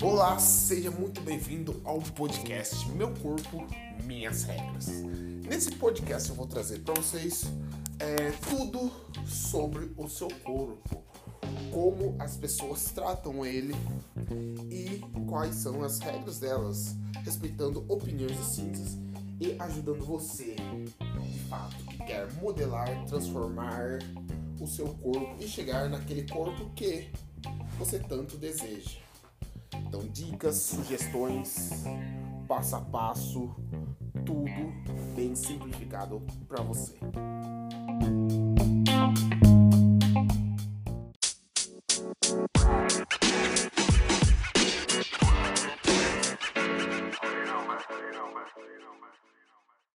Olá, seja muito bem-vindo ao podcast Meu Corpo, Minhas Regras. Nesse podcast eu vou trazer para vocês é, tudo sobre o seu corpo, como as pessoas tratam ele e quais são as regras delas, respeitando opiniões distintas e ajudando você, de fato, que quer modelar, transformar o seu corpo e chegar naquele corpo que você tanto deseja dicas, sugestões, passo a passo, tudo bem simplificado para você.